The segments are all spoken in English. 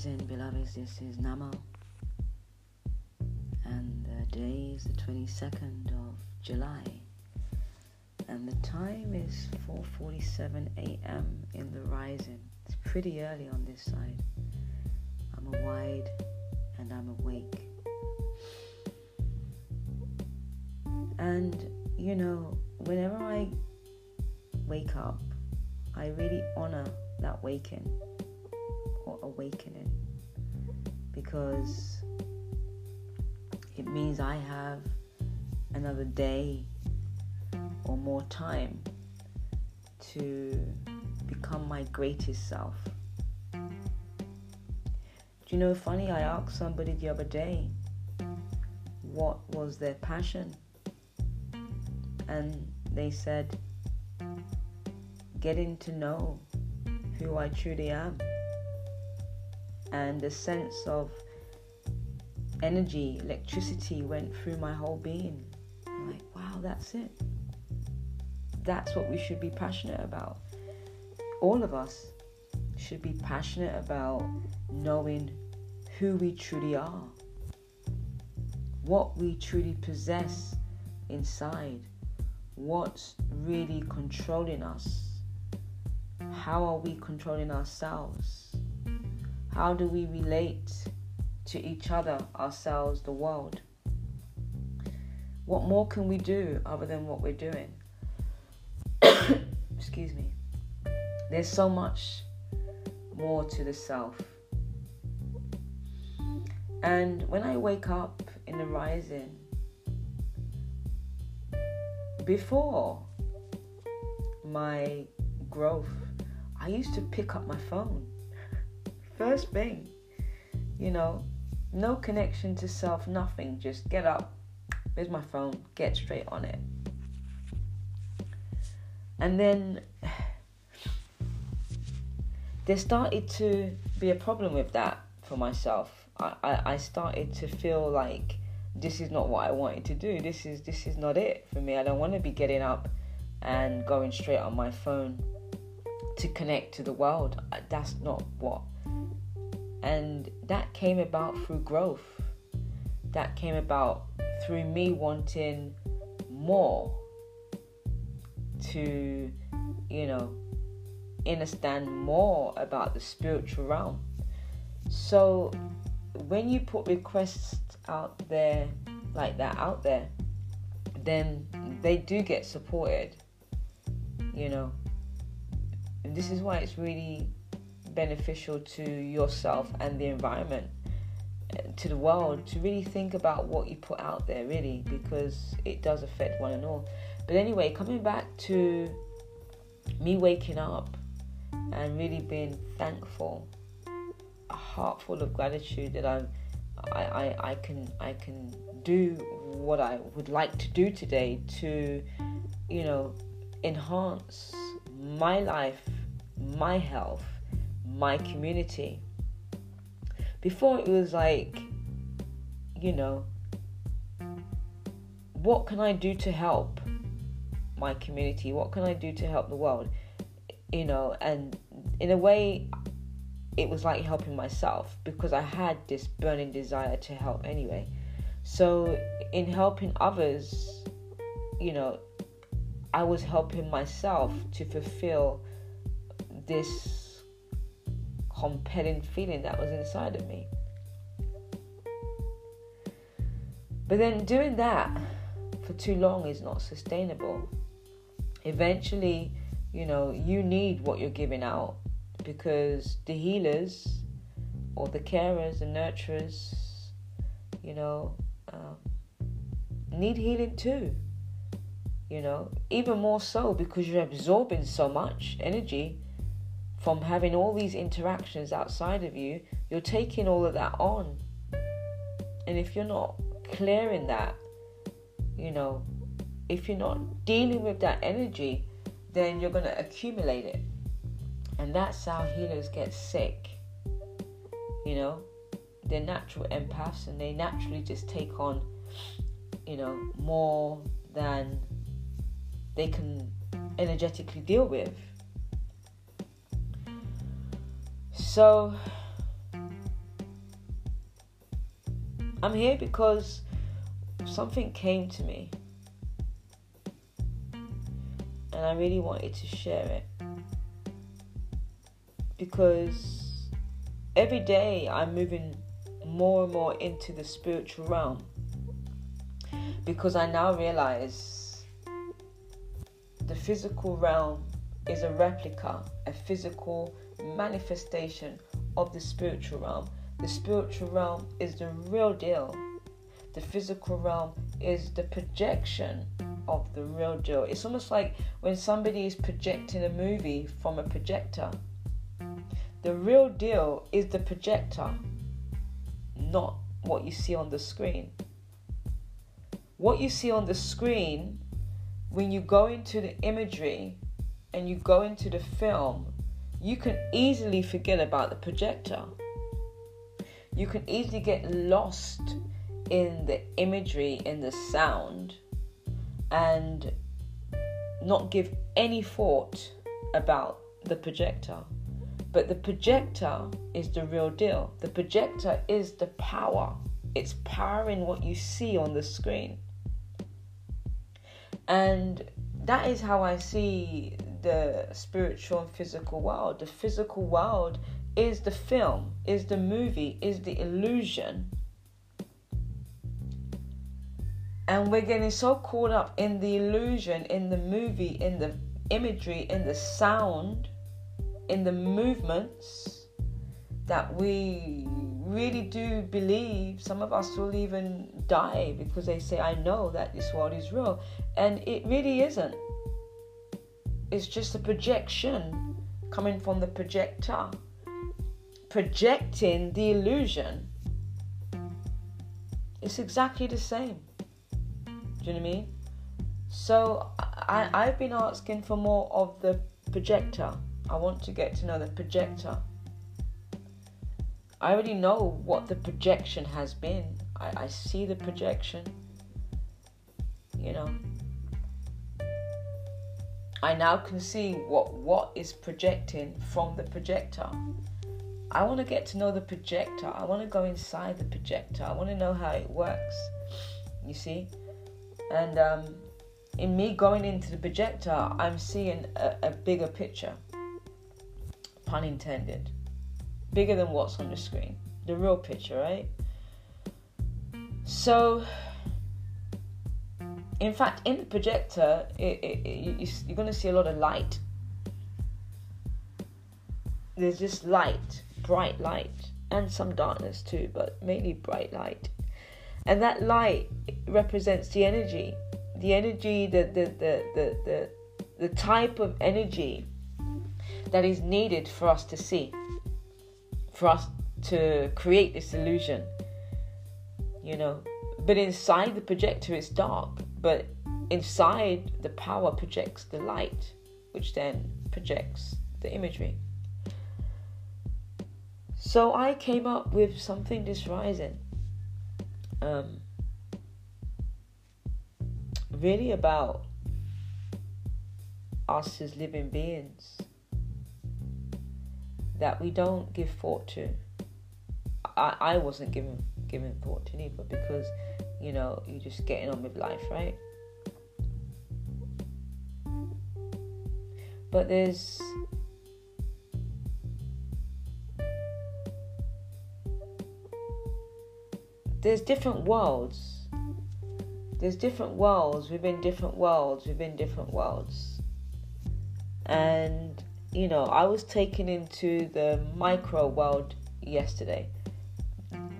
rising, beloveds. This is Namo, and the day is the 22nd of July, and the time is 4:47 a.m. in the rising. It's pretty early on this side. I'm wide and I'm awake. And you know, whenever I wake up, I really honor that waking or awakening because it means I have another day or more time to become my greatest self. Do you know, funny, I asked somebody the other day what was their passion, and they said, getting to know who I truly am and the sense of energy, electricity went through my whole being. I'm like, wow, that's it. That's what we should be passionate about. All of us should be passionate about knowing who we truly are, what we truly possess inside, what's really controlling us, how are we controlling ourselves how do we relate to each other, ourselves, the world? What more can we do other than what we're doing? Excuse me. There's so much more to the self. And when I wake up in the rising, before my growth, I used to pick up my phone First thing, you know, no connection to self, nothing. Just get up, here's my phone, get straight on it. And then there started to be a problem with that for myself. I, I, I started to feel like this is not what I wanted to do. This is this is not it for me. I don't want to be getting up and going straight on my phone to connect to the world. Uh, that's not what and that came about through growth. That came about through me wanting more to, you know, understand more about the spiritual realm. So when you put requests out there like that out there, then they do get supported. You know. And this is why it's really beneficial to yourself and the environment uh, to the world to really think about what you put out there really because it does affect one and all. But anyway coming back to me waking up and really being thankful a heart full of gratitude that I'm I, I, I can I can do what I would like to do today to you know enhance my life my health my community. Before it was like, you know, what can I do to help my community? What can I do to help the world? You know, and in a way, it was like helping myself because I had this burning desire to help anyway. So, in helping others, you know, I was helping myself to fulfill this compelling feeling that was inside of me. But then doing that for too long is not sustainable. Eventually, you know, you need what you're giving out because the healers or the carers, the nurturers, you know, um, need healing too. You know, even more so because you're absorbing so much energy from having all these interactions outside of you, you're taking all of that on. And if you're not clearing that, you know, if you're not dealing with that energy, then you're going to accumulate it. And that's how healers get sick. You know, they're natural empaths and they naturally just take on, you know, more than they can energetically deal with. So, I'm here because something came to me. And I really wanted to share it. Because every day I'm moving more and more into the spiritual realm. Because I now realize the physical realm is a replica, a physical manifestation of the spiritual realm. The spiritual realm is the real deal. The physical realm is the projection of the real deal. It's almost like when somebody is projecting a movie from a projector. The real deal is the projector, not what you see on the screen. What you see on the screen, when you go into the imagery and you go into the film, you can easily forget about the projector. You can easily get lost in the imagery, in the sound, and not give any thought about the projector. But the projector is the real deal. The projector is the power, it's powering what you see on the screen. And that is how I see the spiritual and physical world. The physical world is the film, is the movie, is the illusion. And we're getting so caught up in the illusion, in the movie, in the imagery, in the sound, in the movements that we really do believe. Some of us will even die because they say, I know that this world is real. And it really isn't. It's just a projection coming from the projector, projecting the illusion. It's exactly the same. Do you know what I mean? So I, I've been asking for more of the projector. I want to get to know the projector. I already know what the projection has been. I, I see the projection. You know, I now can see what what is projecting from the projector. I want to get to know the projector. I want to go inside the projector. I want to know how it works. You see, and um, in me going into the projector, I'm seeing a, a bigger picture. Pun intended. Bigger than what's on the screen. The real picture, right? So in fact, in the projector, it, it, it, you're going to see a lot of light. There's this light, bright light, and some darkness too, but mainly bright light. And that light represents the energy, the energy, the the the the the, the type of energy that is needed for us to see, for us to create this illusion. You know, but inside the projector, it's dark but inside, the power projects the light, which then projects the imagery. So I came up with something this rising. Um, really about us as living beings that we don't give thought to. I, I wasn't giving giving thought to either because you know, you're just getting on with life, right? But there's there's different worlds. There's different worlds within different worlds within different worlds. And you know, I was taken into the micro world yesterday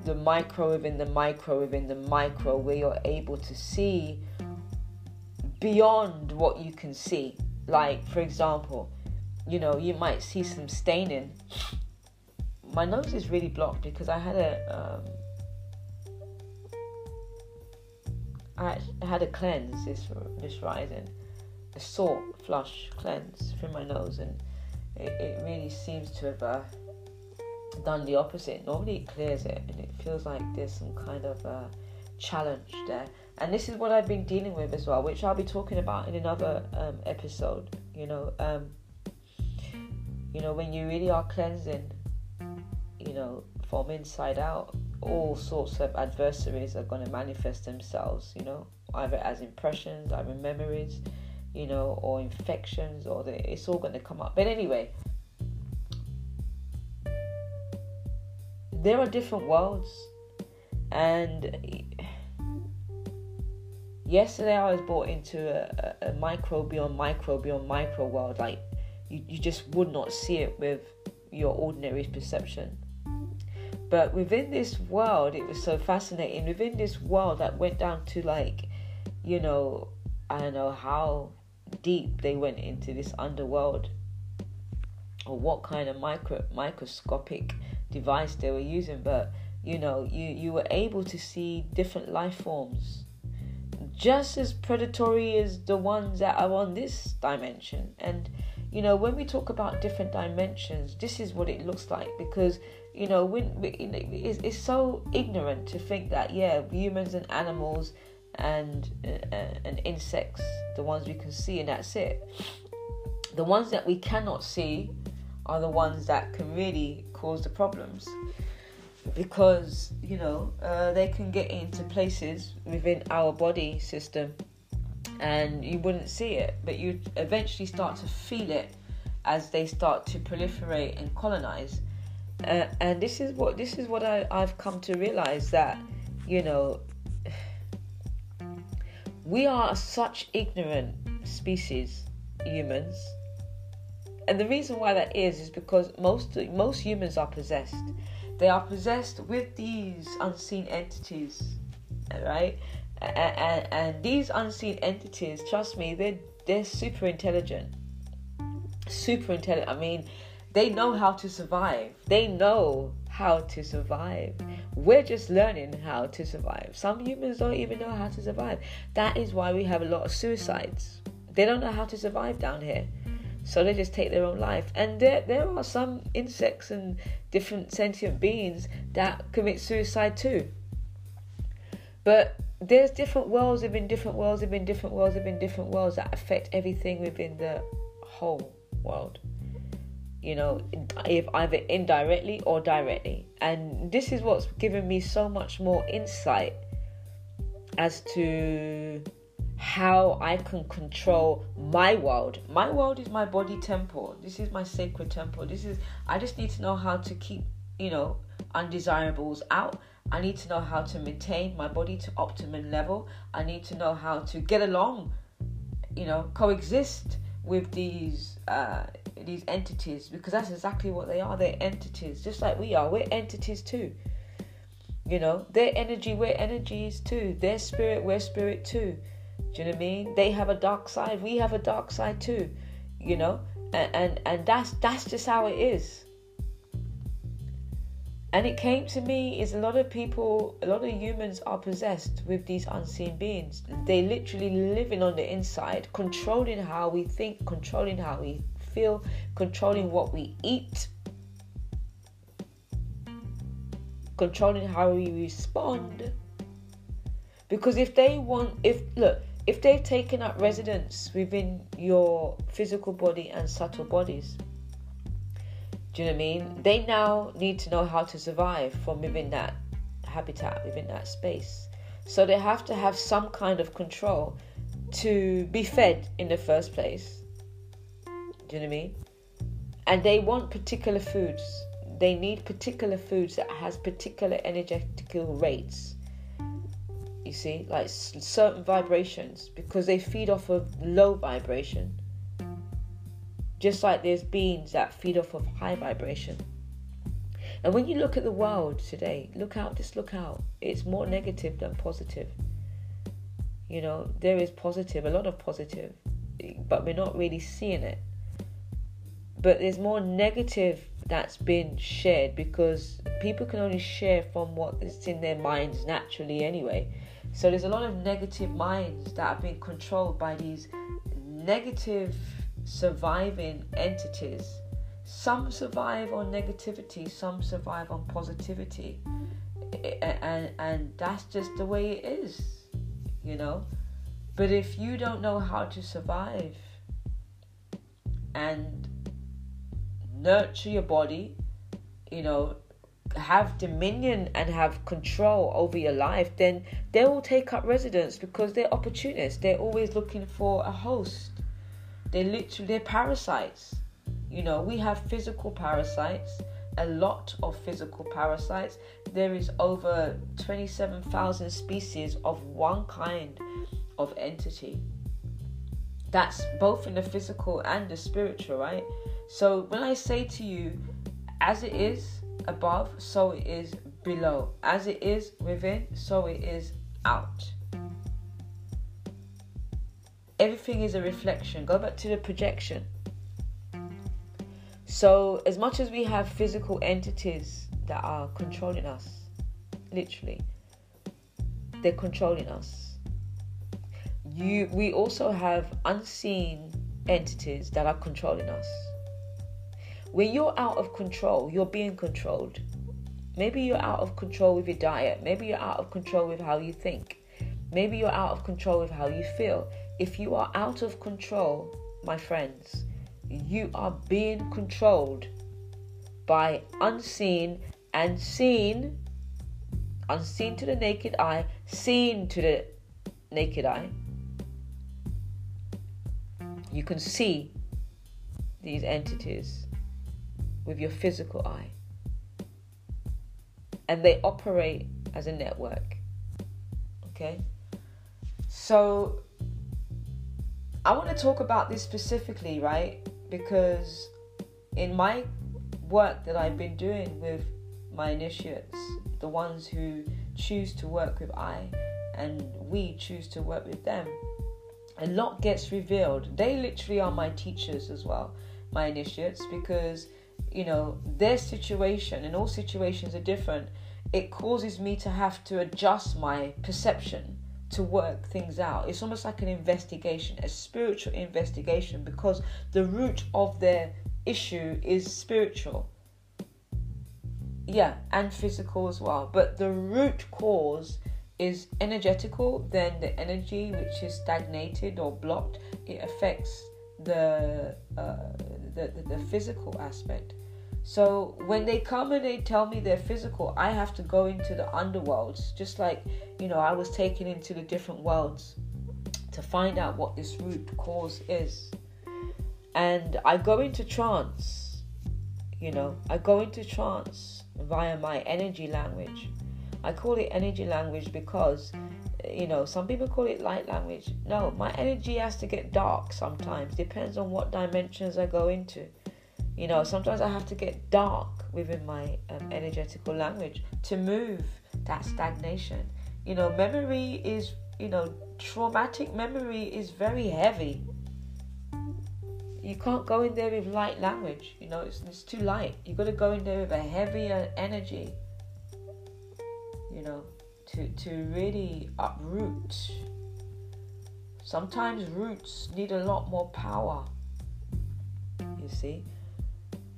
the micro within the micro within the micro where you're able to see beyond what you can see. Like, for example, you know, you might see some staining. My nose is really blocked because I had a um, I had a cleanse this this rising, a salt flush cleanse through my nose, and it, it really seems to have uh, done the opposite. Normally it clears it and it feels like there's some kind of uh, challenge there. And this is what I've been dealing with as well, which I'll be talking about in another um, episode. You know, um, you know when you really are cleansing, you know, from inside out, all sorts of adversaries are going to manifest themselves, you know, either as impressions, either memories, you know, or infections, or the, it's all going to come up. But anyway, there are different worlds, and yesterday I was brought into a, a, a micro beyond micro beyond micro world. Like you, you just would not see it with your ordinary perception. But within this world, it was so fascinating. Within this world that went down to like, you know, I don't know how deep they went into this underworld or what kind of micro microscopic device they were using, but you know, you, you were able to see different life forms just as predatory as the ones that are on this dimension. And you know, when we talk about different dimensions, this is what it looks like because you know, when it's, it's so ignorant to think that yeah, humans and animals and uh, and insects, the ones we can see, and that's it. The ones that we cannot see are the ones that can really cause the problems. Because you know uh, they can get into places within our body system and you wouldn't see it but you eventually start to feel it as they start to proliferate and colonize. Uh, and this is what this is what I, I've come to realize that you know we are such ignorant species humans and the reason why that is is because most most humans are possessed they are possessed with these unseen entities, right? And, and, and these unseen entities, trust me, they're they're super intelligent. Super intelligent. I mean, they know how to survive. They know how to survive. We're just learning how to survive. Some humans don't even know how to survive. That is why we have a lot of suicides. They don't know how to survive down here so they just take their own life. And there, there are some insects and different sentient beings that commit suicide too. But there's different worlds within different worlds within different worlds within different worlds that affect everything within the whole world. You know, if either indirectly or directly. And this is what's given me so much more insight as to how I can control my world. My world is my body temple. This is my sacred temple. This is I just need to know how to keep, you know, undesirables out. I need to know how to maintain my body to optimum level. I need to know how to get along, you know, coexist with these uh, these entities because that's exactly what they are. They're entities, just like we are. We're entities too. You know, their energy, we're energies too. Their spirit, we're spirit too. Do you know what I mean? They have a dark side. We have a dark side too. You know, and and, and that's that's just how it is. And it came to me is a lot of people, a lot of humans are possessed with these unseen beings. They literally living on the inside, controlling how we think, controlling how we feel, controlling what we eat, controlling how we respond. Because if they want, if look, if they've taken up residence within your physical body and subtle bodies, do you know what I mean? They now need to know how to survive from within that habitat, within that space. So they have to have some kind of control to be fed in the first place. Do you know what I mean? And they want particular foods. They need particular foods that has particular energetical rates you see, like certain vibrations because they feed off of low vibration. Just like there's beings that feed off of high vibration. And when you look at the world today, look out, just look out. It's more negative than positive. You know, there is positive, a lot of positive, but we're not really seeing it. But there's more negative that's been shared because people can only share from what is in their minds naturally anyway. So there's a lot of negative minds that are being controlled by these negative surviving entities. Some survive on negativity, some survive on positivity. And and that's just the way it is, you know. But if you don't know how to survive and nurture your body, you know, have dominion and have control over your life, then they will take up residence because they're opportunists. They're always looking for a host. They're literally they're parasites. You know, we have physical parasites, a lot of physical parasites. There is over 27,000 species of one kind of entity. That's both in the physical and the spiritual, right? So when I say to you, as it is above, so it is below. As it is within, so it is out. Everything is a reflection. Go back to the projection. So, as much as we have physical entities that are controlling us, literally, they're controlling us. You, we also have unseen entities that are controlling us. When you're out of control, you're being controlled. Maybe you're out of control with your diet. Maybe you're out of control with how you think. Maybe you're out of control with how you feel. If you are out of control, my friends, you are being controlled by unseen and seen, unseen to the naked eye, seen to the naked eye. You can see these entities with your physical eye. And they operate as a network. Okay? So, I want to talk about this specifically, right? Because in my work that I've been doing with my initiates, the ones who choose to work with I and we choose to work with them, a lot gets revealed. They literally are my teachers as well, my initiates, because you know, their situation, and all situations are different, it causes me to have to adjust my perception to work things out. It's almost like an investigation, a spiritual investigation, because the root of their issue is spiritual. Yeah, and physical as well. But the root cause is energetical, then the energy which is stagnated or blocked, it affects the, uh, the, the, the physical aspect. So when they come and they tell me they're physical, I have to go into the underworlds, just like you know I was taken into the different worlds to find out what this root cause is. And I go into trance, you know, I go into trance via my energy language. I call it energy language because you know, some people call it light language. No, my energy has to get dark sometimes, depends on what dimensions I go into. You know, sometimes I have to get dark within my um, energetical language to move that stagnation. You know, memory is, you know, traumatic memory is very heavy. You can't go in there with light language. You know, it's, it's too light. You've got to go in there with a heavier energy. You know, to to really uproot. Sometimes roots need a lot more power. You see,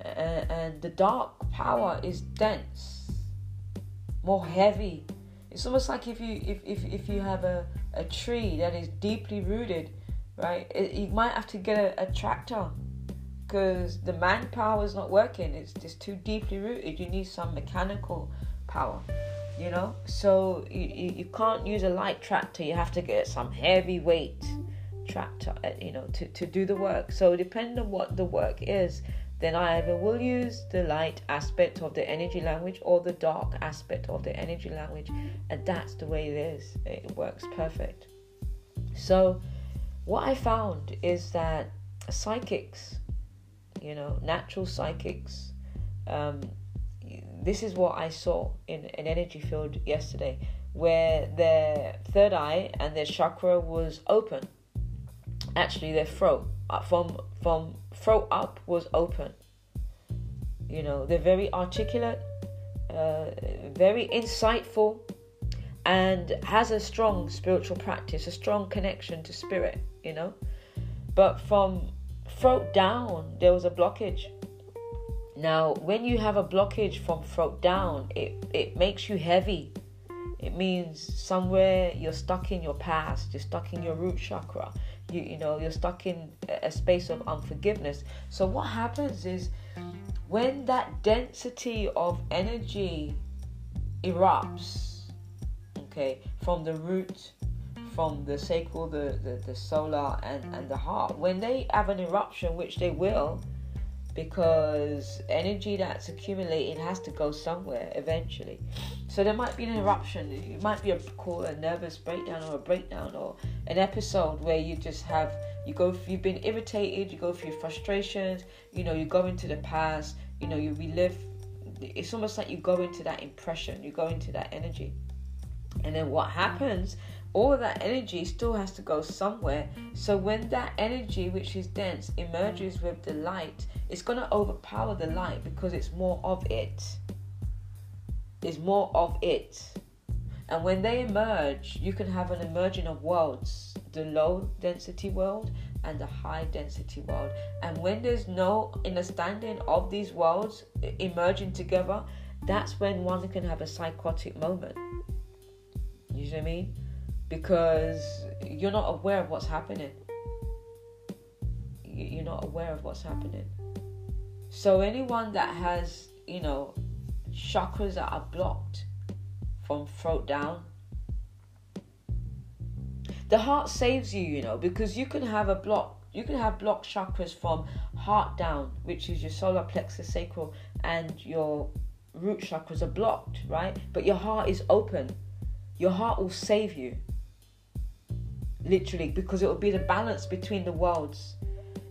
and, the dark power is dense, more heavy. It's almost like if you if, if, if you have a, a tree that is deeply rooted, right? It, you might have to get a, a tractor because the manpower is not working. It's just too deeply rooted. You need some mechanical power, you know. So you, you, you can't use a light tractor. You have to get some heavy weight tractor, uh, you know, to, to do the work. So depending on what the work is, then I either will use the light aspect of the energy language or the dark aspect of the energy language, and that's the way it is. It works perfect. So, what I found is that psychics, you know, natural psychics, um, this is what I saw in an energy field yesterday, where their third eye and their chakra was open. Actually, their throat uh, from from throat up was open. You know, they're very articulate, uh, very insightful, and has a strong spiritual practice, a strong connection to spirit. You know, but from throat down, there was a blockage. Now, when you have a blockage from throat down, it, it makes you heavy. It means somewhere you're stuck in your past, you're stuck in your root chakra, you, you know, you're stuck in a space of unforgiveness. So, what happens is when that density of energy erupts, okay, from the root, from the sacral, the, the, the solar, and, and the heart, when they have an eruption, which they will, because energy that's accumulating has to go somewhere eventually. So there might be an eruption. It might be a call a nervous breakdown or a breakdown or an episode where you just have you go you've been irritated, you go through frustrations, you know, you go into the past, you know, you relive it's almost like you go into that impression, you go into that energy. And then what happens all that energy still has to go somewhere. So when that energy, which is dense, emerges with the light, it's going to overpower the light because it's more of it. It's more of it. And when they emerge, you can have an emerging of worlds the low density world and the high density world. And when there's no understanding of these worlds emerging together, that's when one can have a psychotic moment. You see what I mean? Because you're not aware of what's happening. You're not aware of what's happening. So, anyone that has, you know, chakras that are blocked from throat down, the heart saves you, you know, because you can have a block, you can have blocked chakras from heart down, which is your solar plexus sacral, and your root chakras are blocked, right? But your heart is open. Your heart will save you literally, because it will be the balance between the worlds.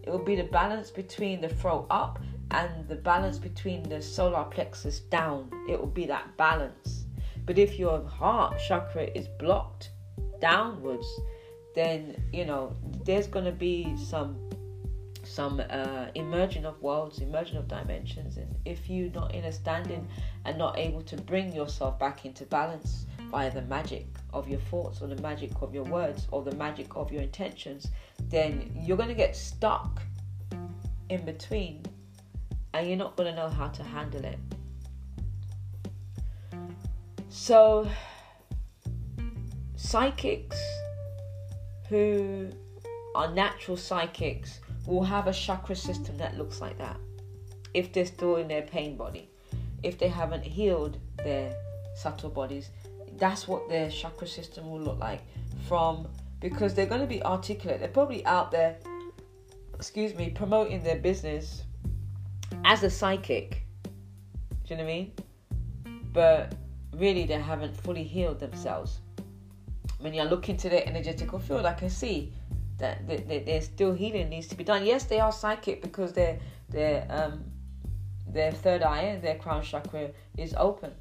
It will be the balance between the throat up and the balance between the solar plexus down. It will be that balance. But if your heart chakra is blocked downwards, then you know there's going to be some some uh, emerging of worlds, emerging of dimensions, and if you're not in a standing and not able to bring yourself back into balance via the magic of your thoughts or the magic of your words or the magic of your intentions, then you're going to get stuck in between and you're not going to know how to handle it. So, psychics who are natural psychics will have a chakra system that looks like that if they're still in their pain body, if they haven't healed their subtle bodies, that's what their chakra system will look like from because they're going to be articulate. They're probably out there, excuse me, promoting their business as a psychic. Do you know what I mean? But really, they haven't fully healed themselves. When you look into their energetical field, I can see that there's still healing needs to be done. Yes, they are psychic because their their um their third eye, their crown chakra, is open.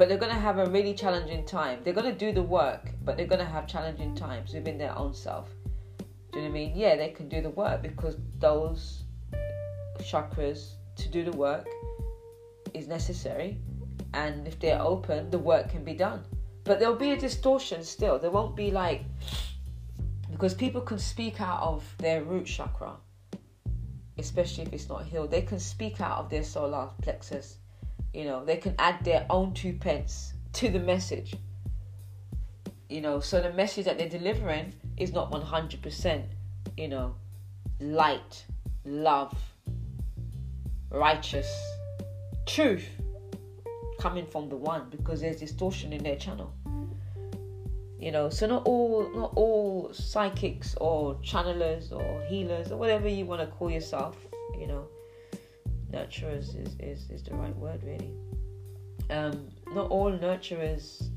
But they're going to have a really challenging time. They're going to do the work, but they're going to have challenging times within their own self. Do you know what I mean? Yeah, they can do the work because those chakras to do the work is necessary, and if they're open, the work can be done. But there'll be a distortion still. There won't be like because people can speak out of their root chakra, especially if it's not healed. They can speak out of their solar plexus you know, they can add their own two pence to the message. You know, so the message that they're delivering is not 100%, you know, light, love, righteous, truth coming from the one because there's distortion in their channel you know so not all not all psychics or channelers or healers or whatever you want to call yourself you know nurturers is, is, is the right word, really. Um, not all nurturers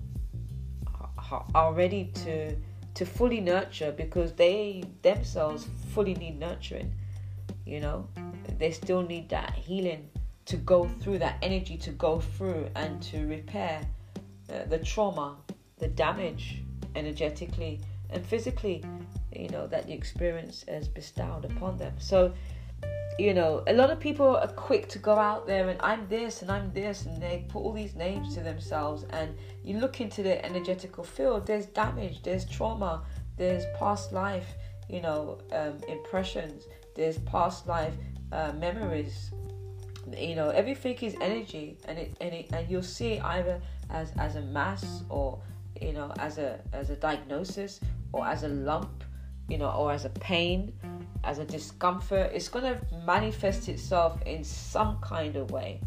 are ready to to fully nurture because they themselves fully need nurturing. You know, they still need that healing to go through that energy to go through and to repair uh, the trauma, the damage energetically and physically, you know, that the experience has bestowed upon them. So you know, a lot of people are quick to go out there and I'm this and I'm this, and they put all these names to themselves. And you look into the energetical field, there's damage, there's trauma, there's past life, you know, um, impressions, there's past life uh, memories. You know, everything is energy, and it and it and you'll see either as as a mass or you know as a as a diagnosis or as a lump, you know, or as a pain as a discomfort. It's going to manifest itself in some kind of way,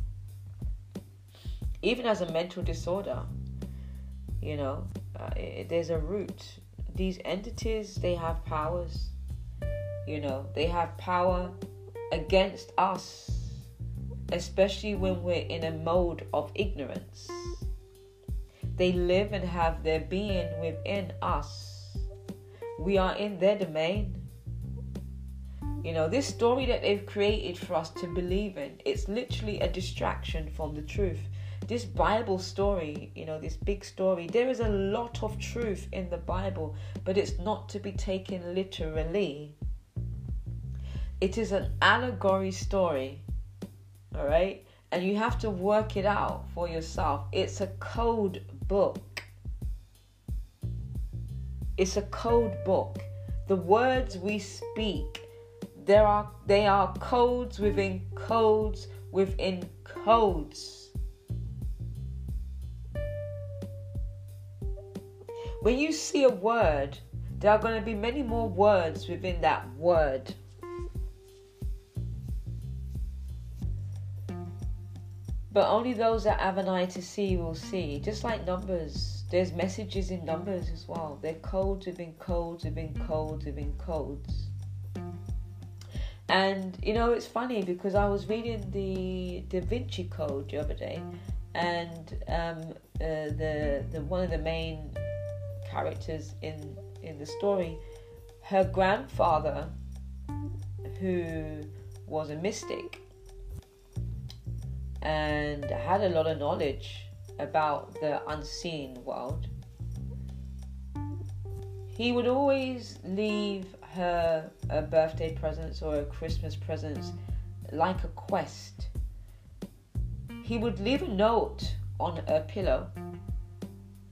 even as a mental disorder. You know, uh, it, there's a root. These entities, they have powers. You know, they have power against us, especially when we're in a mode of ignorance. They live and have their being within us. We are in their domain. You know, this story that they've created for us to believe in, it's literally a distraction from the truth. This Bible story, you know, this big story, there is a lot of truth in the Bible, but it's not to be taken literally. It is an allegory story, all right? And you have to work it out for yourself. It's a code book. It's a code book. The words we speak, there are they are codes within codes within codes. When you see a word, there are going to be many more words within that word. But only those that have an eye to see will see. Just like numbers, there's messages in numbers as well. They're codes within codes within codes within codes. And you know, it's funny because I was reading the Da Vinci Code the other day, and um, uh, the the one of the main characters in in the story, her grandfather, who was a mystic, and had a lot of knowledge about the unseen world, he would always leave her a birthday presents or a Christmas presents like a quest. He would leave a note on a pillow,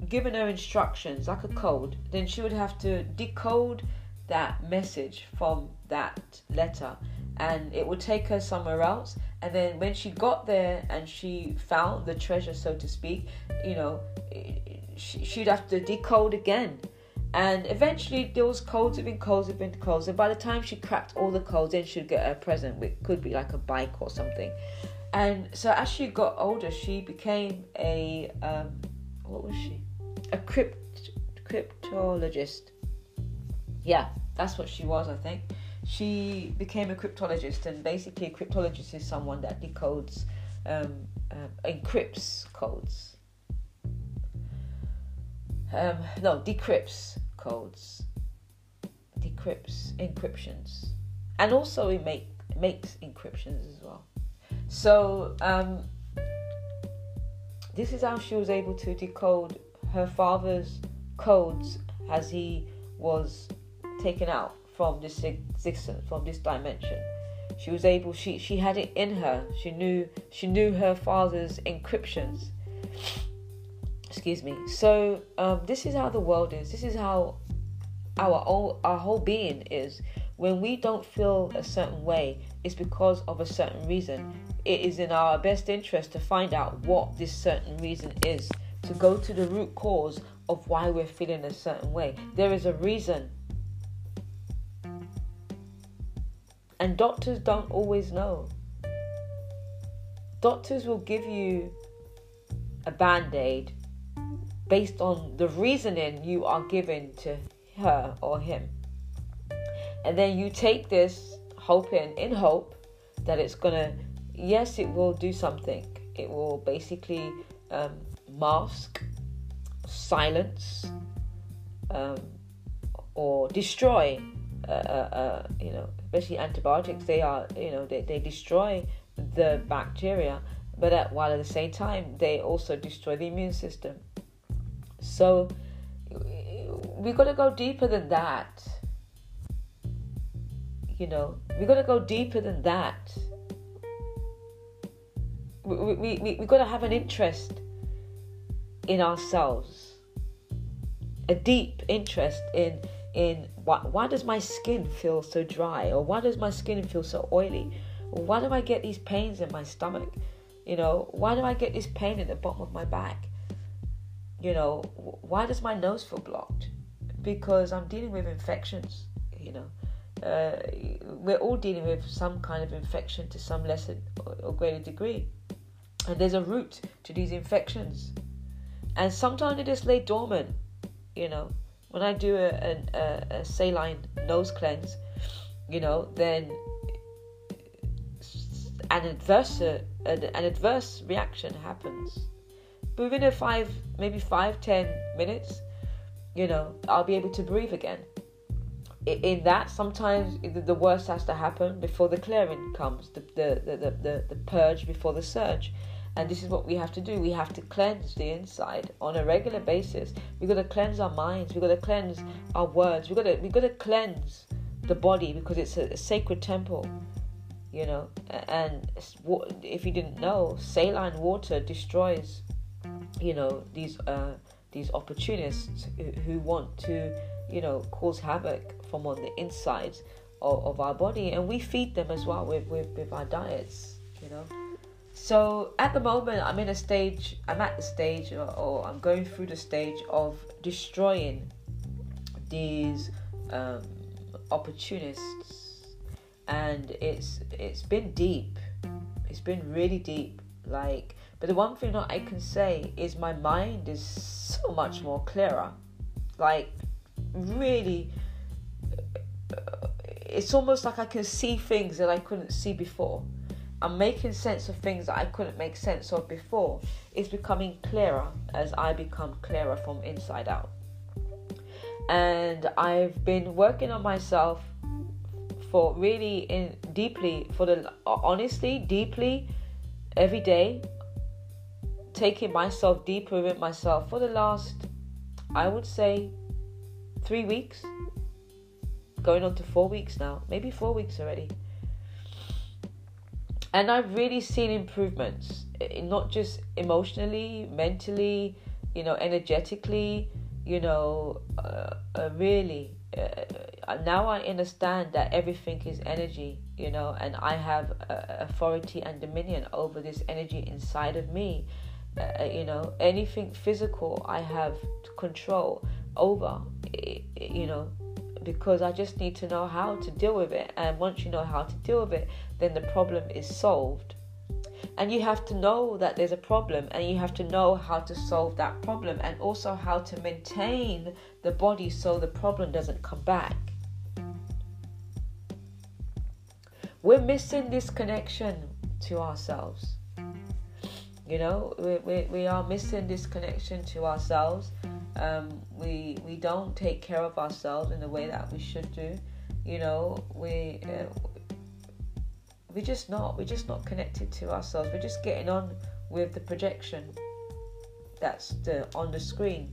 giving her instructions like a code. Then she would have to decode that message from that letter and it would take her somewhere else and then when she got there and she found the treasure so to speak you know she'd have to decode again. And eventually those codes have been codes have been codes. And by the time she cracked all the codes then she'd get a present which could be like a bike or something. And so as she got older she became a um, what was she? A crypt cryptologist. Yeah that's what she was i think she became a cryptologist, and basically, a cryptologist is someone that decodes, um, um, encrypts codes. Um, no, decrypts codes, decrypts encryptions, and also it make makes encryptions as well. So um, this is how she was able to decode her father's codes as he was taken out from this existence, from this dimension. She was able. She she had it in her. She knew. She knew her father's encryptions. Excuse me. So um, this is how the world is. This is how our all, our whole being is. When we don't feel a certain way, it's because of a certain reason. It is in our best interest to find out what this certain reason is. To go to the root cause of why we're feeling a certain way. There is a reason And doctors don't always know. Doctors will give you a band aid based on the reasoning you are given to her or him. And then you take this hoping, in hope, that it's gonna, yes, it will do something. It will basically um, mask, silence, um, or destroy uh, uh, uh, you know, especially antibiotics, they are, you know, they, they destroy the bacteria, but at, while at the same time, they also destroy the immune system. So we've got to go deeper than that. You know, we've got to go deeper than that. We, we, we, we got to have an interest in ourselves, a deep interest in in why, why does my skin feel so dry or why does my skin feel so oily why do i get these pains in my stomach you know why do i get this pain in the bottom of my back you know why does my nose feel blocked because i'm dealing with infections you know uh, we're all dealing with some kind of infection to some lesser or greater degree. And there's a root to these infections. And sometimes they just lay dormant, you know. When I do a, a, a saline nose cleanse, you know, then an adverse an, an adverse reaction happens. But within a five, maybe five, ten minutes, you know, I'll be able to breathe again. In that, sometimes the worst has to happen before the clearing comes, the, the, the, the, the purge before the surge. And this is what we have to do. We have to cleanse the inside on a regular basis. We've got to cleanse our minds. We've got to cleanse our words. We've got to, we've got to cleanse the body because it's a, a sacred temple you know and if you didn't know saline water destroys you know these uh, these opportunists who, who, want to you know cause havoc from on the insides of, of our body and we feed them as well with, with, with our diets you know so at the moment i'm in a stage i'm at the stage or, or i'm going through the stage of destroying these um, opportunists and it's it's been deep. It's been really deep. Like, but the one thing that I can say is my mind is so much more clearer. Like, really, it's almost like I can see things that I couldn't see before. I'm making sense of things that I couldn't make sense of before. It's becoming clearer as I become clearer from inside out. And I've been working on myself for really in deeply for the honestly deeply every day taking myself deeper with myself for the last I would say 3 weeks going on to 4 weeks now maybe 4 weeks already and I've really seen improvements not just emotionally mentally you know energetically you know uh, uh, really uh, now I understand that everything is energy, you know, and I have uh, authority and dominion over this energy inside of me. Uh, you know, anything physical I have control over, you know, because I just need to know how to deal with it. And once you know how to deal with it, then the problem is solved. And you have to know that there's a problem, and you have to know how to solve that problem, and also how to maintain the body so the problem doesn't come back. We're missing this connection to ourselves. You know, we, we, we are missing this connection to ourselves. Um, we we don't take care of ourselves in the way that we should do. You know, we uh, we're just not we're just not connected to ourselves. We're just getting on with the projection that's the on the screen.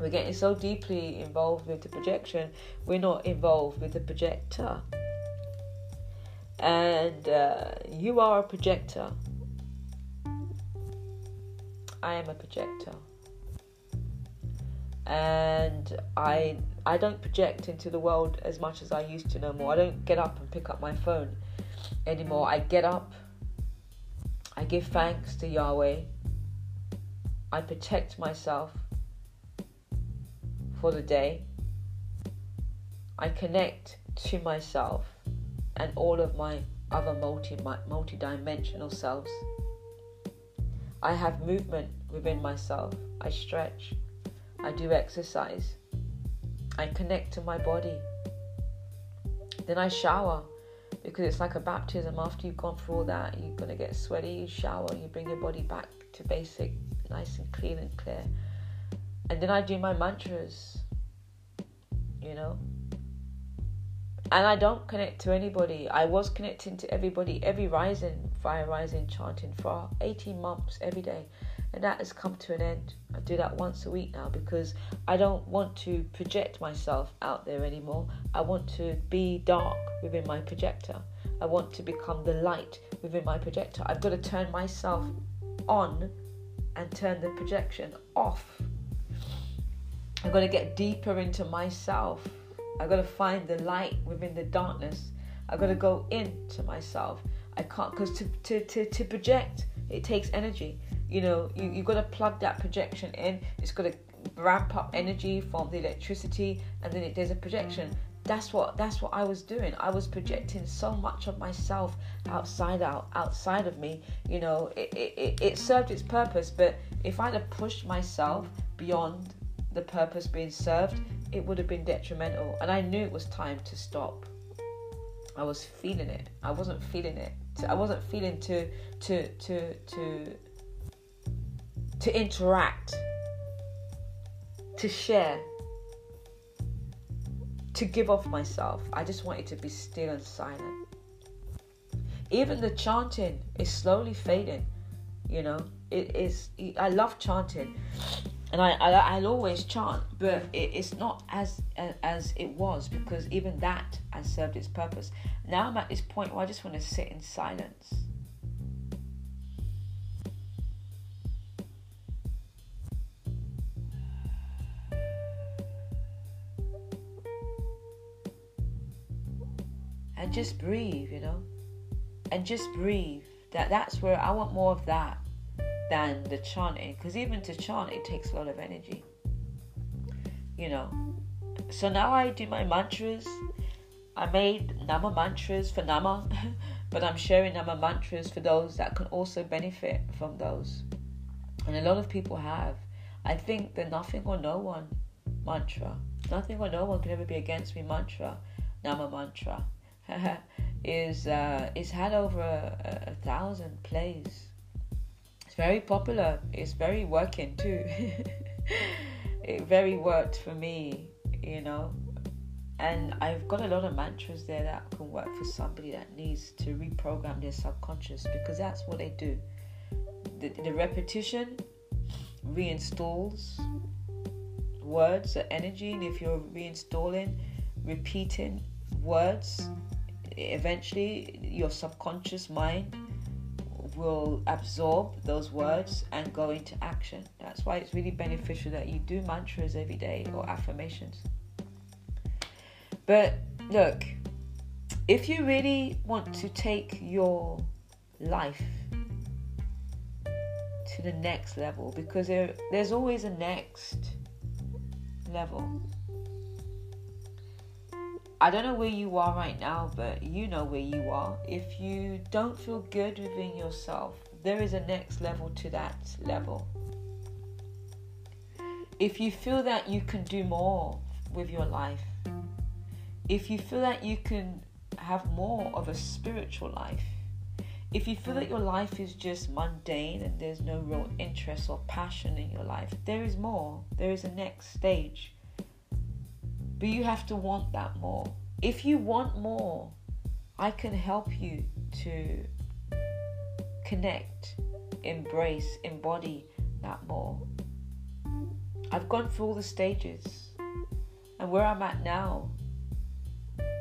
We're getting so deeply involved with the projection, we're not involved with the projector and uh, you are a projector. I am a projector, and I I don't project into the world as much as I used to no more. I don't get up and pick up my phone anymore. I get up. I give thanks to Yahweh. I protect myself for the day. I connect to myself and all of my other multi multi-dimensional selves. I have movement within myself. I stretch. I do exercise. I connect to my body. Then I shower because it's like a baptism. After you've gone through all that, you're to get sweaty. You shower, you bring your body back to basic, nice and clean and clear. And then I do my mantras, you know, and I don't connect to anybody. I was connecting to everybody every rising, fire rising, chanting for 18 months every day, and that has come to an end. I do that once a week now because I don't want to project myself out there anymore. I want to be dark within my projector. I want to become the light within my projector. I've got to turn myself on and turn the projection off. I've got to get deeper into myself I've got to find the light within the darkness. I've got to go into myself. I can't because to, to, to, to project it takes energy. You know, you you got to plug that projection in. It's got to ramp up energy from the electricity, and then it, there's a projection. that's what that's what I was doing. I was projecting so much of myself outside out outside of me. You know, it, it, it served its purpose, but if I'd have pushed myself beyond the purpose being served, it would have been detrimental. And I knew it was time to stop. I was feeling it. I wasn't feeling it. I wasn't feeling to to to to to interact, to share, to give off myself. I just wanted to be still and silent. Even the chanting is slowly fading. You know, it is. I love chanting, and I, I will always chant, but it, it's not as as it was because even that has served its purpose. Now I'm at this point where I just want to sit in silence. And just breathe, you know, and just breathe. That that's where I want more of that than the chanting because even to chant it takes a lot of energy. You know? So now i do my mantras. I made nama mantras for nama but i'm sharing nama mantras for those that can also benefit from those. And a lot of people have. I think the nothing or no one mantra nothing or no one can ever be against me mantra nama mantra is uh, is had over a, a thousand plays very popular. It's very working too. it very worked for me, you know. And I've got a lot of mantras there that can work for somebody that needs to reprogram their subconscious because that's what they do. The, the repetition reinstalls words or energy, and if you're reinstalling, repeating words, eventually your subconscious mind will absorb those words and go into action. That's why it's really beneficial that you do mantras every day or affirmations. But look, if you really want to take your life to the next level, because there, there's always a next level. I don't know where you are right now, but you know where you are. If you don't feel good within yourself, there is a next level to that level. If you feel that you can do more with your life, if you feel that you can have more of a spiritual life, if you feel that your life is just mundane and there's no real interest or passion in your life, there is more. There is a next stage. But you have to want that more. If you want more, I can help you to connect, embrace, embody that more. I've gone through all the stages, and where I'm at now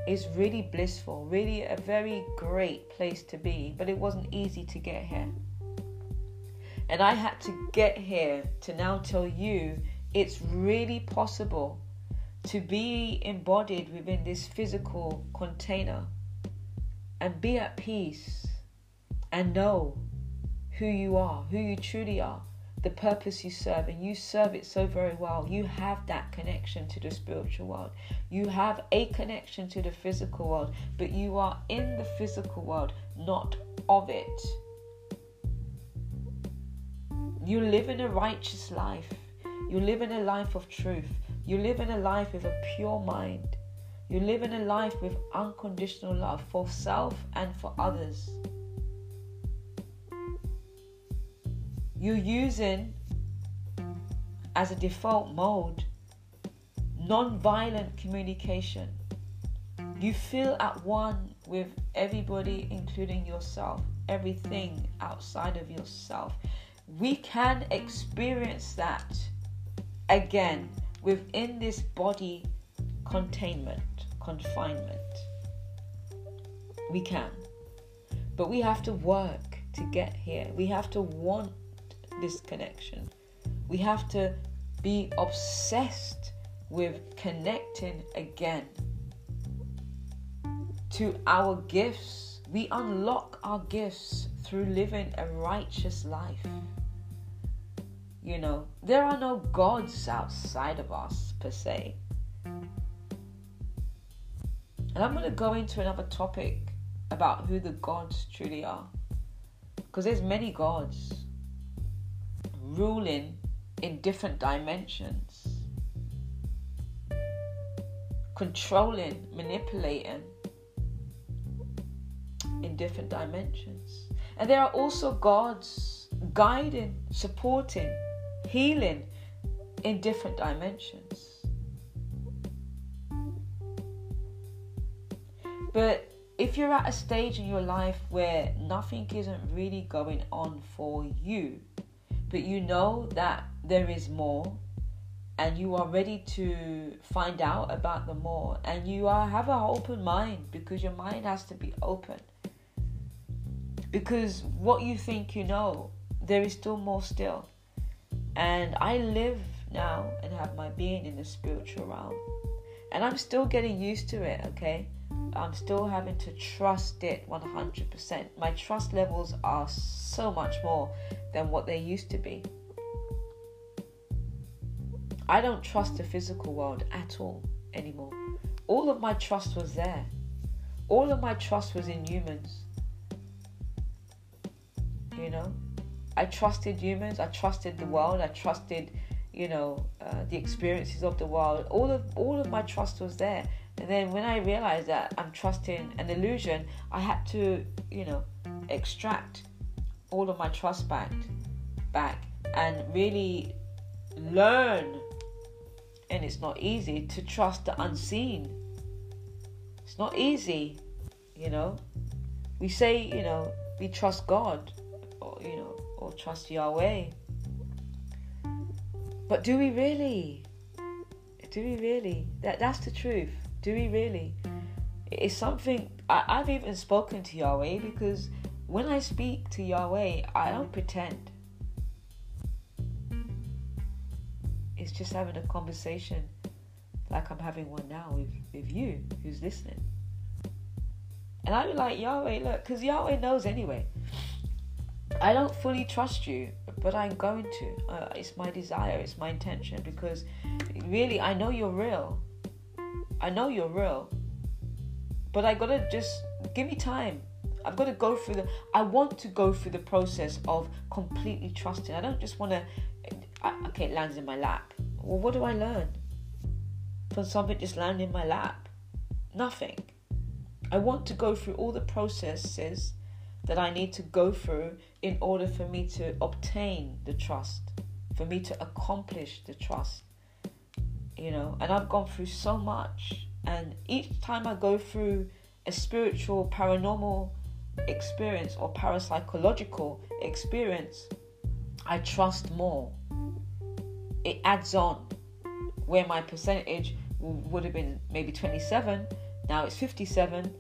is really blissful, really a very great place to be, but it wasn't easy to get here. And I had to get here to now tell you it's really possible to be embodied within this physical container and be at peace and know who you are, who you truly are, the purpose you serve, and you serve it so very well. You have that connection to the spiritual world, you have a connection to the physical world, but you are in the physical world, not of it. You live in a righteous life. You live in a life of truth. You live in a life with a pure mind. You live in a life with unconditional love for self and for others. You're using as a default mode non-violent communication. You feel at one with everybody, including yourself, everything outside of yourself. We can experience that again within this body containment, confinement. We can. But we have to work to get here. We have to want this connection. We have to be obsessed with connecting again to our gifts. We unlock our gifts through living a righteous life. You know, there are no gods outside of us per se. And I'm going to go into another topic about who the gods truly are. Because there's many gods ruling in different dimensions, controlling, manipulating in different dimensions. And there are also gods guiding, supporting, healing in different dimensions. But if you're at a stage in your life where nothing isn't really going on for you, but you know that there is more and you are ready to find out about the more and you are have an open mind because your mind has to be open because what you think you know there is still more still and i live now and have my being in the spiritual realm and i'm still getting used to it okay i'm still having to trust it 100% my trust levels are so much more than what they used to be I don't trust the physical world at all anymore. All of my trust was there. All of my trust was in humans. You know, I trusted humans. I trusted the world. I trusted, you know, uh, the experiences of the world. All of all of my trust was there. And then when I realized that I'm trusting an illusion, I had to, you know, extract all of my trust back, back, and really learn and it's not easy to trust the unseen. It's not easy, you know. We say, you know, we trust God, or you know, or trust Yahweh. But do we really? Do we really? That that's the truth. Do we really? It's something I, I've even spoken to Yahweh because when I speak to Yahweh, I don't pretend. It's just having a conversation like I'm having one now with, with you who's listening. And be like, Yahweh, look, because Yahweh knows anyway. I don't fully trust you, but I'm going to. Uh, it's my desire, it's my intention, because really, I know you're real. I know you're real. But I gotta just give me time. I've got to go through the. I want to go through the process of completely trusting. I don't just want to. Okay, it lands in my lap. Well, what do I learn from something just landing in my lap? Nothing. I want to go through all the processes that I need to go through in order for me to obtain the trust, for me to accomplish the trust. You know, and I've gone through so much, and each time I go through a spiritual, paranormal experience or parapsychological experience, I trust more. It adds on. Where my percentage would have been maybe 27 now it's 57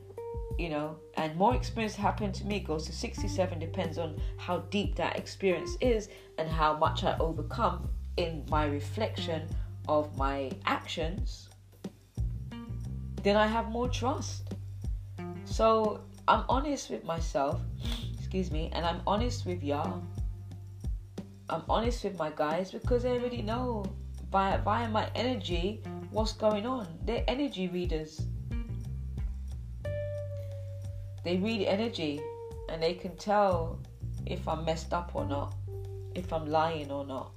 you know and more experience happened to me goes to 67 depends on how deep that experience is and how much i overcome in my reflection of my actions then i have more trust so i'm honest with myself excuse me and i'm honest with y'all I'm honest with my guys because they already know via via my energy what's going on. They're energy readers. They read energy and they can tell if I'm messed up or not, if I'm lying or not.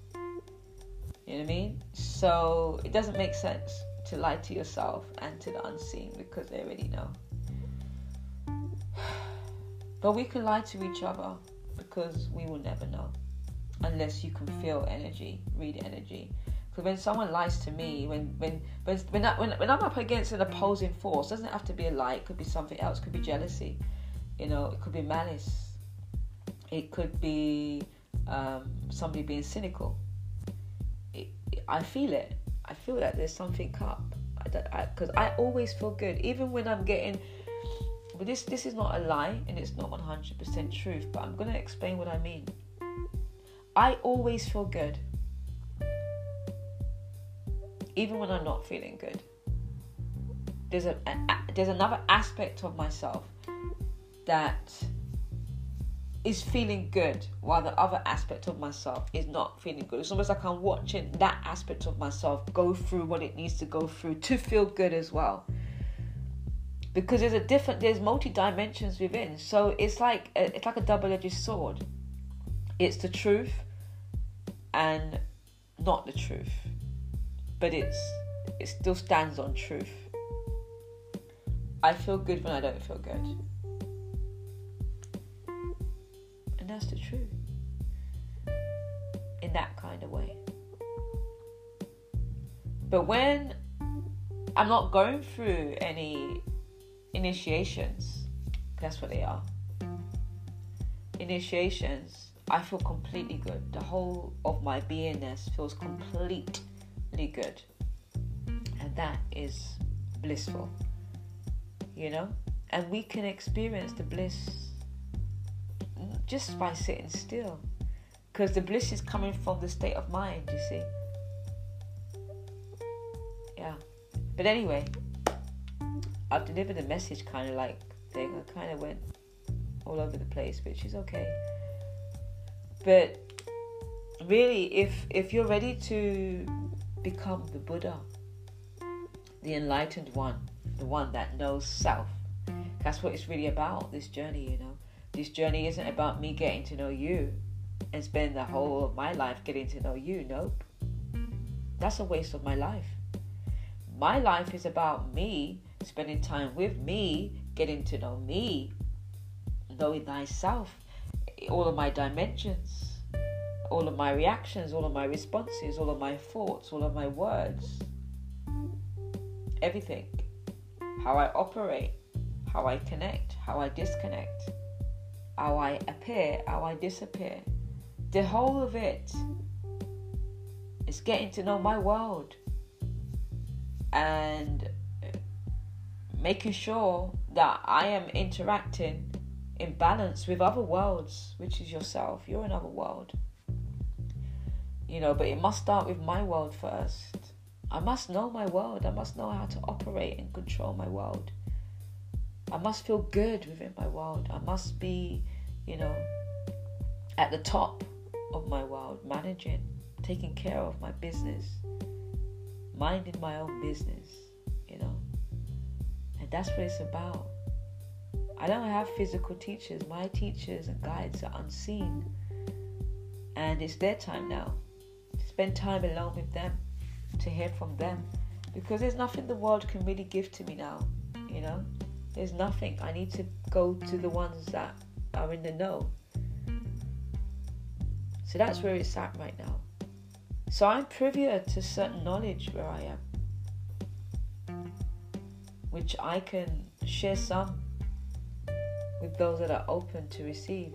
You know what I mean? So it doesn't make sense to lie to yourself and to the unseen because they already know. But we can lie to each other because we will never know unless you can feel energy, read energy. Because when someone lies to me, when when when when, I, when when I'm up against an opposing force, doesn't have to be a lie. It could be something else. It could be jealousy. You know, it could be malice. It could be um, somebody being cynical. It, I feel it. I feel that there's something up. Because I, I, I always feel good, even when I'm getting but this this is not a lie and it's not 100% truth but i'm going to explain what i mean I always feel good. Even when I'm not feeling good. There's a, a, there's another aspect of myself that is feeling good while the other aspect of myself is not feeling good. It's almost like I'm watching that aspect of myself go through what it needs to go through to feel good as well. because there's a different there's multi dimensions within so it's like a, it's like a double-edged sword it's the truth and not the truth but it's it still stands on truth i feel good when i don't feel good and that's the truth in that kind of way but when i'm not going through any initiations. That's what they are. Initiations, I feel completely good. The whole of my beingness feels completely good. And that is blissful. You know? And we can experience the bliss just by sitting still. Because the bliss is coming from the state of mind, you see. Yeah. But anyway, I've delivered the message kind of like thing. I kind of went all over the place, which is okay. But really, if if you're ready to become the Buddha, the enlightened one, the one that knows self, that's what it's really about. This journey, you know, this journey isn't about me getting to know you and spend the whole of my life getting to know you. Nope, that's a waste of my life. My life is about me spending time with me, getting to know me, knowing thyself, all of my dimensions, all of my reactions, all of my responses, all of my thoughts, all of my words, everything, how I operate, how I connect, how I disconnect, how I appear, how I disappear. The whole of it is getting to know my world. And making sure that I am interacting in balance with other worlds, which is yourself. You're another world. You know, but it must start with my world first. I must know my world. I must know how to operate and control my world. I must feel good within my world. I must be, you know, at the top of my world, managing, taking care of my business, minding my own business you know. And that's what it's about. I don't have physical teachers. My teachers and guides are unseen. And it's their time now spend time alone with them, to hear from them. Because there's nothing the world can really give to me now, you know? There's nothing. I need to go to the ones that are in the know. So that's where it's at right now. So I'm privy to certain knowledge where I am which I can share some with those that are open to receive.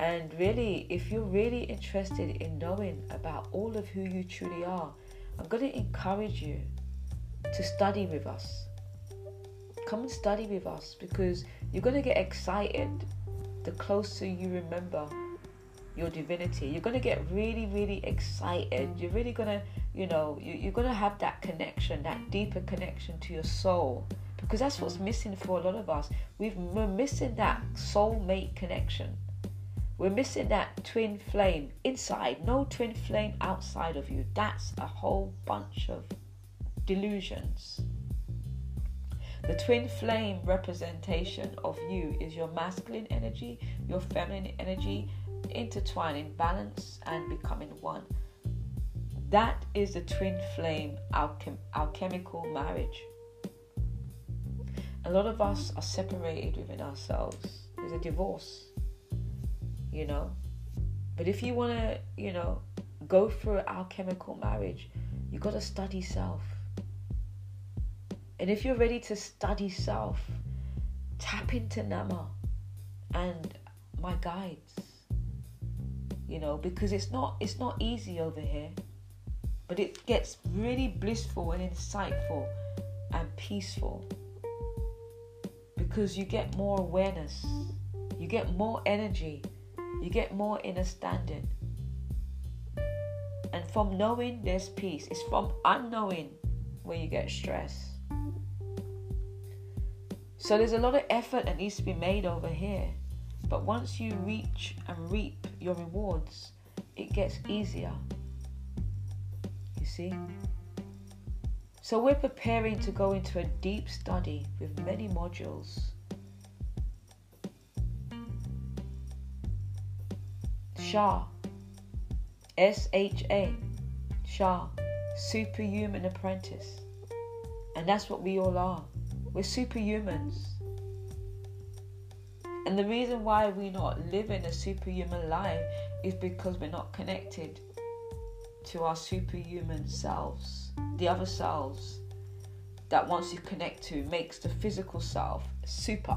And really, if you're really interested in knowing about all of who you truly are, I'm going to encourage you to study with us. Come and study with us because you're going to get excited the closer you remember your divinity. You're going to get really, really excited. You're really going to you know you, you're going to have that connection that deeper connection to your soul because that's what's missing for a lot of us We've, we're missing that soulmate connection we're missing that twin flame inside. No twin flame outside of you. That's a whole bunch of delusions. The twin flame representation of you is your masculine energy your feminine energy intertwining balance and becoming one. That is the twin flame alchem- alchemical marriage. A lot of us are separated within ourselves. There's a divorce, you know. But if you want to, you know, go through alchemical marriage, you got to study self. And if you're ready to study self, tap into Nama and my guides. You know, because it's not it's not easy over here but it gets really blissful and insightful and peaceful because you get more awareness, you get more energy, you get more understanding. And from knowing there's peace, it's from unknowing where you get stress. So there's a lot of effort that needs to be made over here. But once you reach and reap your rewards, it gets easier You see? So we're preparing to go into a deep study with many modules. Sha, S H A, Sha, superhuman apprentice. And that's what we all are. We're superhumans. And the reason why we're not living a superhuman life is because we're not connected to our superhuman selves, the other selves that once you connect to makes the physical self super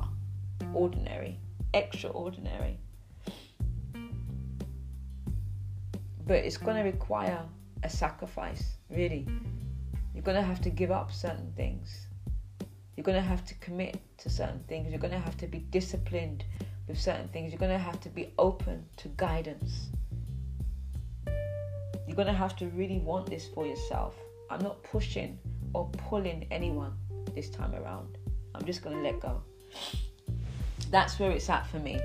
ordinary, extraordinary. But it's going to mm. require a sacrifice, really. You're going to have to give up certain things. You're going to have to commit to certain things. You're going to have to be disciplined with certain things. You're going to have to be open to guidance. You're going to have to really want this for yourself. I'm not pushing or pulling anyone this time around. I'm just going to let go. That's where it's at for me.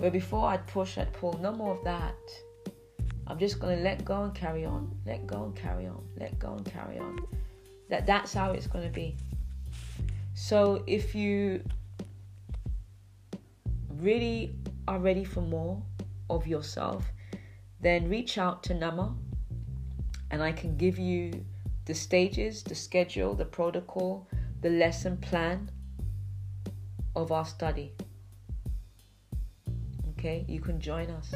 Where before I'd push, I'd pull. No more of that. I'm just going to let go and carry on. Let go and carry on. Let go and carry on. That that's how it's going to be. So if you really are ready for more of yourself, then reach out to Nama and I can give you the stages, the schedule, the protocol, the lesson plan of our study. Okay, you can join us.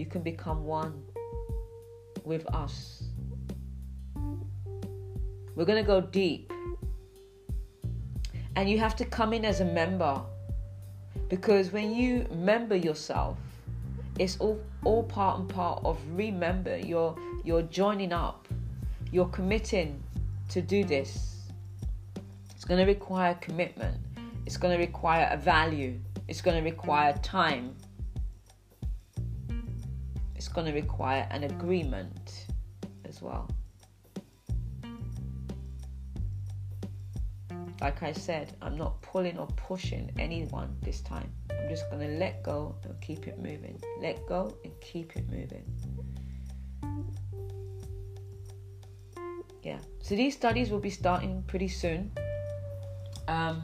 You can become one with us. We're going to go deep. And you have to come in as a member. Because when you member yourself it's all, all part and part of remember you're you're joining up. You're committing to do this. It's going to require commitment. It's going to require a value. It's going to require time it's going to require an agreement as well Like I said, I'm not pulling or pushing anyone this time. I'm just going to let go and keep it moving. Let go and keep it moving. Yeah. So these studies will be starting pretty soon. Um,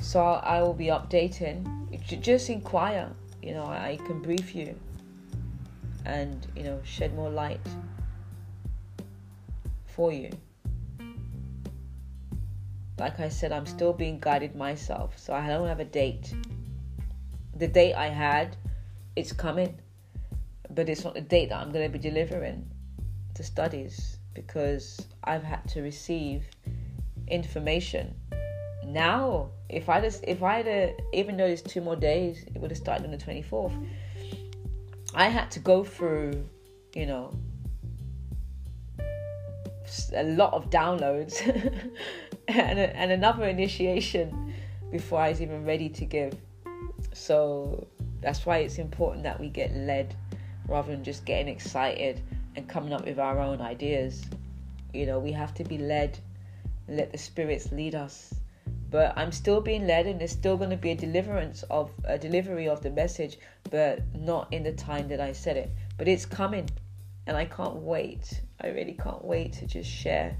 so I will be updating. Just inquire. You know, I can brief you and, you know, shed more light for you like I said, I'm still being guided myself. So I don't have a date. The date I had, it's coming. But it's not the date that I'm going to be delivering the studies because I've had to receive information. Now, if I just, if I had, even though there's two more days, it would have started on the 24th. I had to go through, you know, a lot of downloads and, and another initiation before I was even ready to give. So that's why it's important that we get led rather than just getting excited and coming up with our own ideas. You know, we have to be led let the spirits lead us. But I'm still being led, and there's still going to be a deliverance of a delivery of the message, but not in the time that I said it. But it's coming, and I can't wait. I really can't wait to just share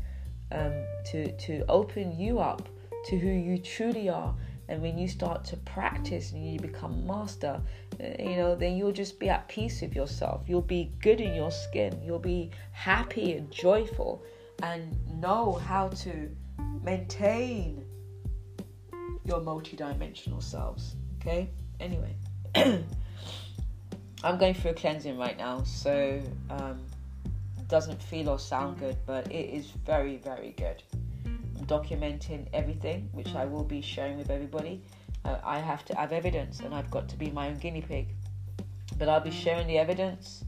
um, to to open you up to who you truly are. And when you start to practice and you become master, uh, you know, then you'll just be at peace with yourself. You'll be good in your skin. You'll be happy and joyful and know how to maintain your multidimensional selves. Okay? Anyway, I'm going through a cleansing right now, so um, doesn't feel or sound good, but it is very, very good. I'm documenting everything, which I will be sharing with everybody. Uh, I have to have evidence, and I've got to be my own guinea pig. But I'll be sharing the evidence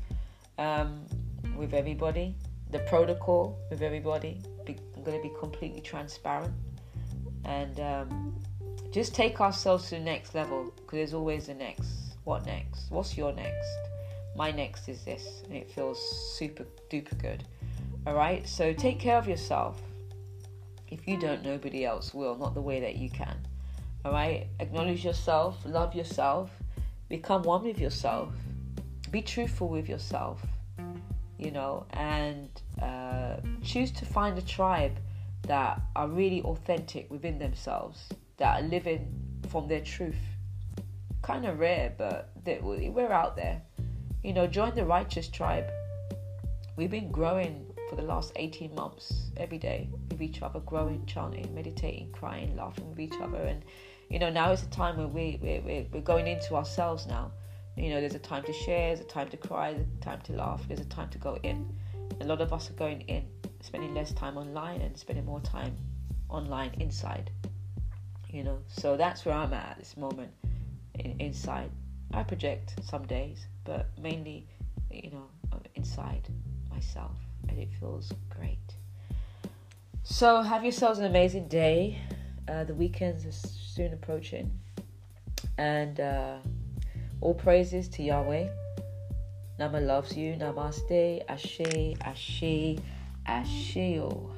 um, with everybody, the protocol with everybody. Be, I'm going to be completely transparent and um, just take ourselves to the next level because there's always the next. What next? What's your next? my next is this, and it feels super duper good. All right, so take care of yourself. If you don't, nobody else will, not the way that you can. All right, acknowledge yourself, love yourself, become one with yourself, be truthful with yourself, you know, and Uh, choose to find a tribe that are really authentic within themselves, that are living from their truth. Kind of rare, but we're out there. You know, join the righteous tribe. We've been growing for the last 18 months every day with each other, growing, chanting, meditating, crying, laughing with each other. And, you know, now is the time where we, we, we, we're going into ourselves now. You know, there's a time to share, there's a time to cry, there's a time to laugh, there's a time to go in. A lot of us are going in, spending less time online and spending more time online inside. You know, so that's where I'm at at this moment in, inside. I project some days, but mainly, you know, inside myself and it feels great. So, have yourselves an amazing day. Uh, the weekends are soon approaching, and uh, all praises to Yahweh. Nama loves you. Namaste. Ashe. Ashe. Asheo.